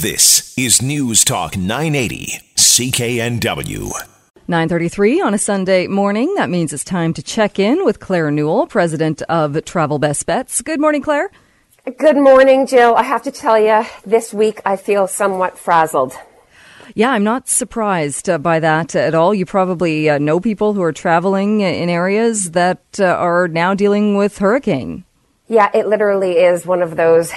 This is News Talk 980, CKNW. 9:33 on a Sunday morning. That means it's time to check in with Claire Newell, president of Travel Best Bets. Good morning, Claire. Good morning, Jill. I have to tell you, this week I feel somewhat frazzled. Yeah, I'm not surprised uh, by that at all. You probably uh, know people who are traveling in areas that uh, are now dealing with hurricane. Yeah, it literally is one of those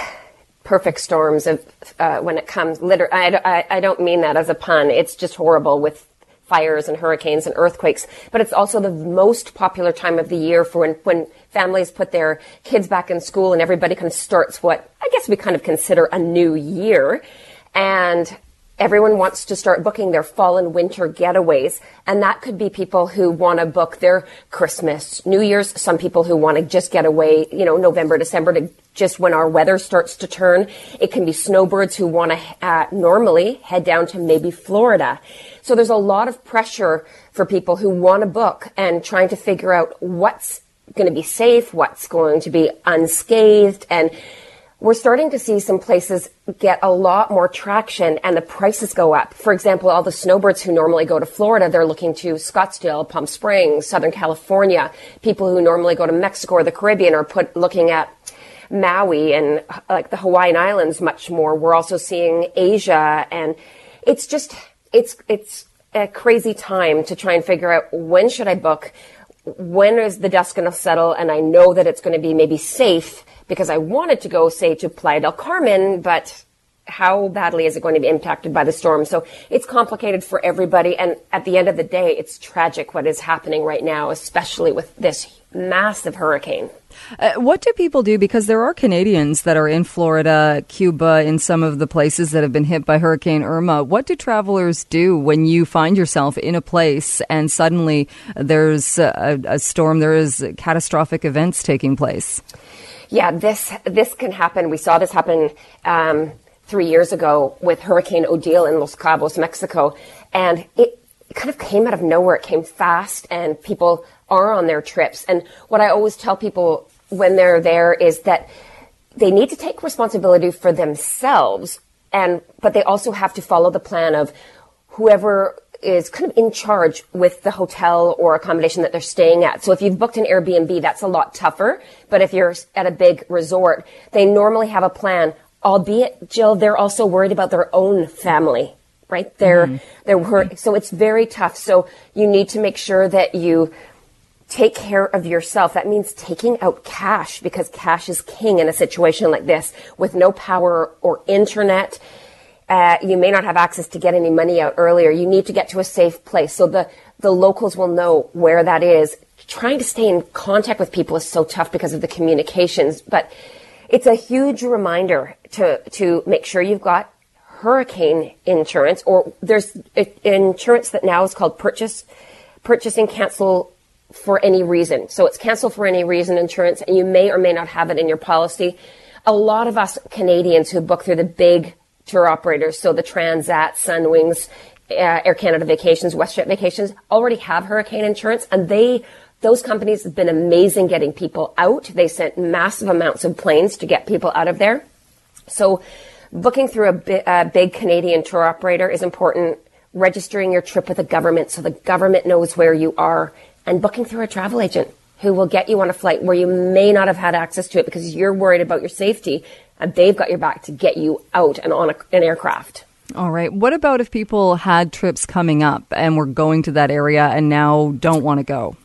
perfect storms of uh, when it comes. Liter- I, I, I don't mean that as a pun. It's just horrible with fires and hurricanes and earthquakes. But it's also the most popular time of the year for when, when families put their kids back in school and everybody kind of starts what I guess we kind of consider a new year. And everyone wants to start booking their fall and winter getaways. And that could be people who want to book their Christmas, New Year's, some people who want to just get away, you know, November, December to just when our weather starts to turn. It can be snowbirds who want to uh, normally head down to maybe Florida. So there's a lot of pressure for people who want to book and trying to figure out what's going to be safe, what's going to be unscathed and we're starting to see some places get a lot more traction and the prices go up. For example, all the snowbirds who normally go to Florida, they're looking to Scottsdale, Palm Springs, Southern California. People who normally go to Mexico or the Caribbean are put looking at Maui and like the Hawaiian Islands much more. We're also seeing Asia and it's just, it's, it's a crazy time to try and figure out when should I book? When is the dust going to settle? And I know that it's going to be maybe safe because I wanted to go, say, to Playa del Carmen, but how badly is it going to be impacted by the storm? So it's complicated for everybody. And at the end of the day, it's tragic what is happening right now, especially with this massive hurricane. Uh, what do people do? Because there are Canadians that are in Florida, Cuba, in some of the places that have been hit by Hurricane Irma. What do travelers do when you find yourself in a place and suddenly there's a, a storm, there is catastrophic events taking place? Yeah, this this can happen. We saw this happen um, three years ago with Hurricane Odile in Los Cabos, Mexico, and it kind of came out of nowhere. It came fast, and people are on their trips. And what I always tell people when they're there is that they need to take responsibility for themselves, and but they also have to follow the plan of whoever is kind of in charge with the hotel or accommodation that they're staying at. So if you've booked an Airbnb, that's a lot tougher. But if you're at a big resort, they normally have a plan, albeit, Jill, they're also worried about their own family, right? They're, mm-hmm. they're worried. So it's very tough. So you need to make sure that you take care of yourself. That means taking out cash because cash is king in a situation like this with no power or internet uh, you may not have access to get any money out earlier. You need to get to a safe place. So the, the locals will know where that is. Trying to stay in contact with people is so tough because of the communications, but it's a huge reminder to, to make sure you've got hurricane insurance or there's insurance that now is called purchase, purchasing cancel for any reason. So it's cancel for any reason insurance and you may or may not have it in your policy. A lot of us Canadians who book through the big tour operators, so the Transat, Sunwings, uh, Air Canada Vacations, WestJet Vacations, already have hurricane insurance, and they those companies have been amazing getting people out. They sent massive amounts of planes to get people out of there. So, booking through a, bi- a big Canadian tour operator is important. Registering your trip with the government so the government knows where you are, and booking through a travel agent who will get you on a flight where you may not have had access to it because you're worried about your safety and they've got your back to get you out and on a, an aircraft. All right. What about if people had trips coming up and were going to that area and now don't want to go?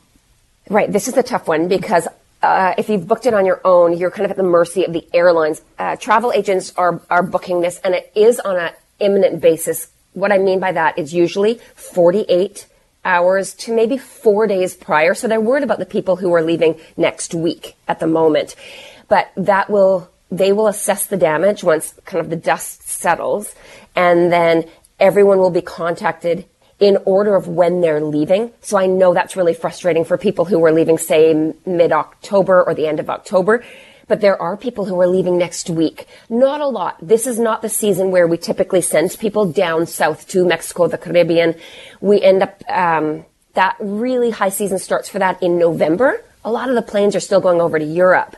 Right. This is a tough one because uh, if you've booked it on your own, you're kind of at the mercy of the airlines. Uh, travel agents are are booking this, and it is on an imminent basis. What I mean by that is usually 48 hours to maybe four days prior. So they're worried about the people who are leaving next week at the moment, but that will they will assess the damage once kind of the dust settles, and then everyone will be contacted in order of when they're leaving. So I know that's really frustrating for people who are leaving, say, mid October or the end of October. But there are people who are leaving next week. Not a lot. This is not the season where we typically send people down south to Mexico, the Caribbean. We end up, um, that really high season starts for that in November. A lot of the planes are still going over to Europe.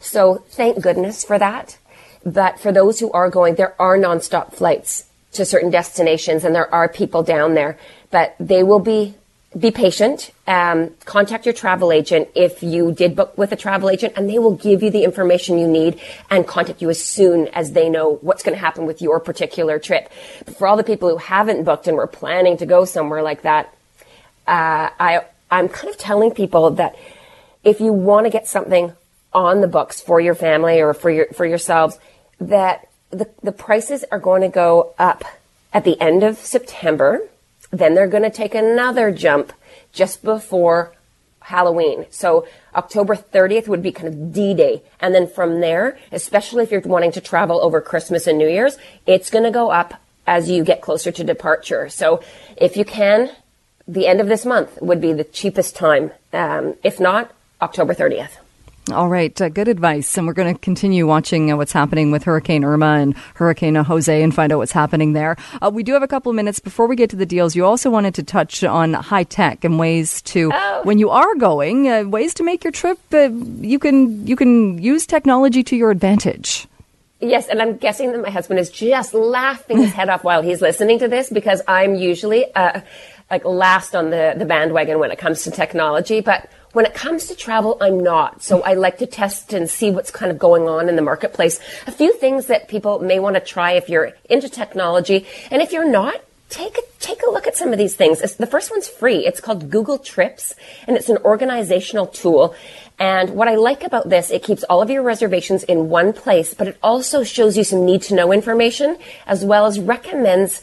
So thank goodness for that. but for those who are going, there are nonstop flights to certain destinations and there are people down there, but they will be be patient. Um, contact your travel agent if you did book with a travel agent, and they will give you the information you need and contact you as soon as they know what's going to happen with your particular trip. But for all the people who haven't booked and were planning to go somewhere like that, uh, I I'm kind of telling people that if you want to get something on the books for your family or for your for yourselves, that the the prices are going to go up at the end of September then they're going to take another jump just before Halloween. So October 30th would be kind of D-Day. And then from there, especially if you're wanting to travel over Christmas and New Year's, it's going to go up as you get closer to departure. So if you can, the end of this month would be the cheapest time. Um, if not, October 30th. All right, uh, good advice. And we're going to continue watching uh, what's happening with Hurricane Irma and Hurricane Jose and find out what's happening there. Uh, we do have a couple of minutes before we get to the deals. You also wanted to touch on high tech and ways to, oh. when you are going, uh, ways to make your trip. Uh, you can you can use technology to your advantage. Yes, and I'm guessing that my husband is just laughing his head off while he's listening to this because I'm usually uh, like last on the the bandwagon when it comes to technology, but when it comes to travel, I'm not. So I like to test and see what's kind of going on in the marketplace. A few things that people may want to try if you're into technology. And if you're not, take a, take a look at some of these things. It's, the first one's free. It's called Google Trips and it's an organizational tool. And what I like about this, it keeps all of your reservations in one place, but it also shows you some need to know information as well as recommends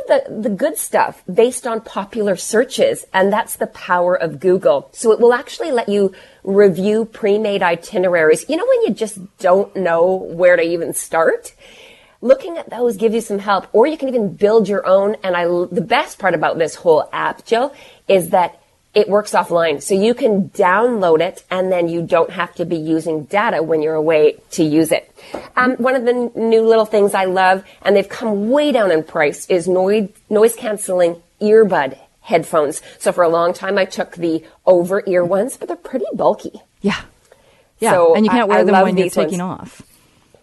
of the, the good stuff based on popular searches, and that's the power of Google. So it will actually let you review pre-made itineraries. You know when you just don't know where to even start? Looking at those gives you some help, or you can even build your own. And I, the best part about this whole app, Jill, is that it works offline. So you can download it and then you don't have to be using data when you're away to use it. Um, one of the n- new little things I love, and they've come way down in price, is noise, noise canceling earbud headphones. So for a long time I took the over ear ones, but they're pretty bulky. Yeah. Yeah. So and you can't wear I, them I when you're taking ones. off.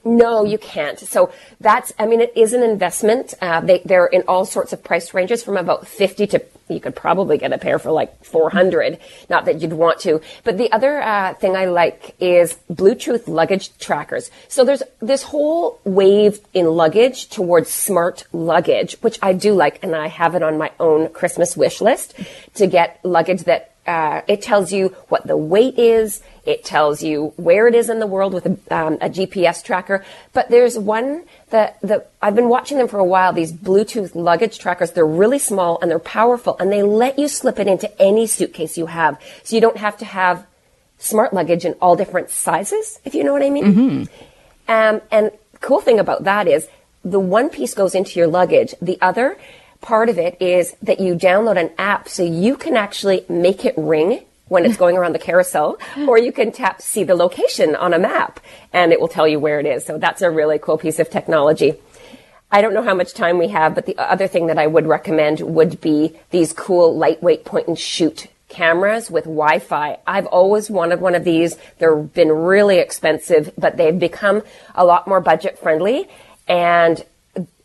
No, you can't. So that's, I mean, it is an investment. Uh, they, they're in all sorts of price ranges from about 50 to, you could probably get a pair for like 400. Not that you'd want to. But the other uh, thing I like is Bluetooth luggage trackers. So there's this whole wave in luggage towards smart luggage, which I do like. And I have it on my own Christmas wish list to get luggage that uh, it tells you what the weight is. It tells you where it is in the world with a, um, a GPS tracker. But there's one that, that I've been watching them for a while. These Bluetooth luggage trackers. They're really small and they're powerful, and they let you slip it into any suitcase you have, so you don't have to have smart luggage in all different sizes. If you know what I mean. Mm-hmm. Um, and cool thing about that is the one piece goes into your luggage. The other part of it is that you download an app so you can actually make it ring when it's going around the carousel, or you can tap see the location on a map and it will tell you where it is. So that's a really cool piece of technology. I don't know how much time we have, but the other thing that I would recommend would be these cool lightweight point and shoot cameras with Wi-Fi. I've always wanted one of these. They've been really expensive, but they've become a lot more budget friendly. And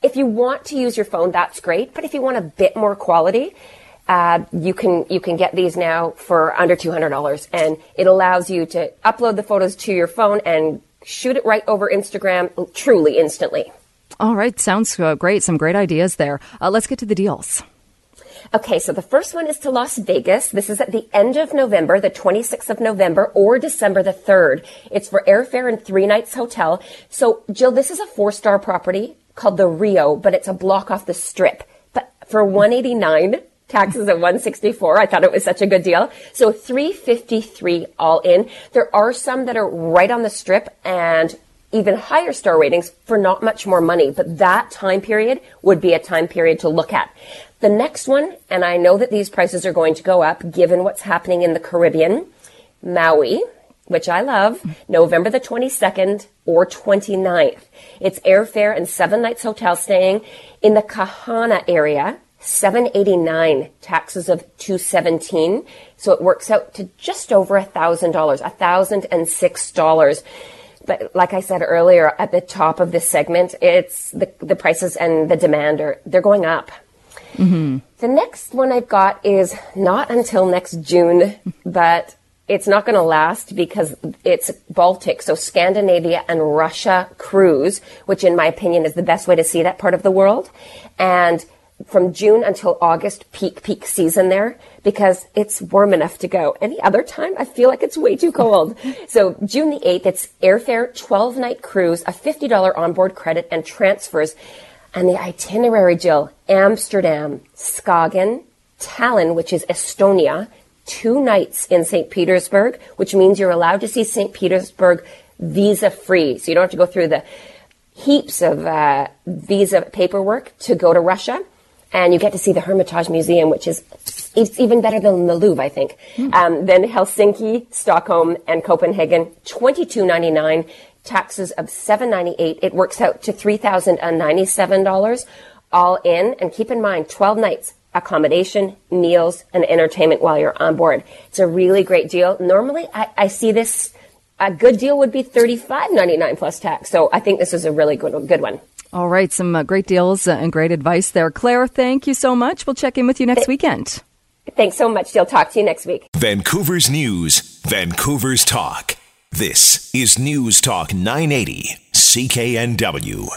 if you want to use your phone, that's great. But if you want a bit more quality, uh, you can you can get these now for under two hundred dollars, and it allows you to upload the photos to your phone and shoot it right over Instagram, truly instantly. All right, sounds uh, great. Some great ideas there. Uh, let's get to the deals. Okay, so the first one is to Las Vegas. This is at the end of November, the 26th of November or December the 3rd. It's for airfare and three nights hotel. So, Jill, this is a four star property called the Rio, but it's a block off the strip. But for 189, taxes at 164. I thought it was such a good deal. So 353 all in. There are some that are right on the strip and even higher star ratings for not much more money, but that time period would be a time period to look at. The next one, and I know that these prices are going to go up given what's happening in the Caribbean, Maui, which I love, November the 22nd or 29th. It's airfare and seven nights hotel staying in the Kahana area. 789 taxes of 217 so it works out to just over a thousand dollars a thousand and six dollars but like I said earlier, at the top of this segment, it's the, the prices and the demand are, they're going up. Mm-hmm. The next one I've got is not until next June, but it's not going to last because it's Baltic, so Scandinavia and Russia cruise, which in my opinion is the best way to see that part of the world. And from June until August, peak, peak season there because it's warm enough to go. Any other time, I feel like it's way too cold. so June the 8th, it's airfare, 12 night cruise, a $50 onboard credit and transfers. And the itinerary, Jill, Amsterdam, Skagen, Tallinn, which is Estonia, two nights in St. Petersburg, which means you're allowed to see St. Petersburg visa free. So you don't have to go through the heaps of uh, visa paperwork to go to Russia and you get to see the Hermitage Museum, which is it's even better than the Louvre, I think. Mm. Um, then Helsinki, Stockholm, and Copenhagen, twenty two ninety nine, taxes of seven ninety eight. It works out to three thousand and ninety seven dollars, all in. And keep in mind, twelve nights, accommodation, meals, and entertainment while you're on board. It's a really great deal. Normally, I, I see this. A good deal would be thirty five ninety nine plus tax. So I think this is a really good good one. All right, some uh, great deals uh, and great advice there. Claire, thank you so much. We'll check in with you next weekend. Thanks so much. Jill. talk to you next week. Vancouver's News, Vancouver's Talk. This is News Talk 980, CKNW.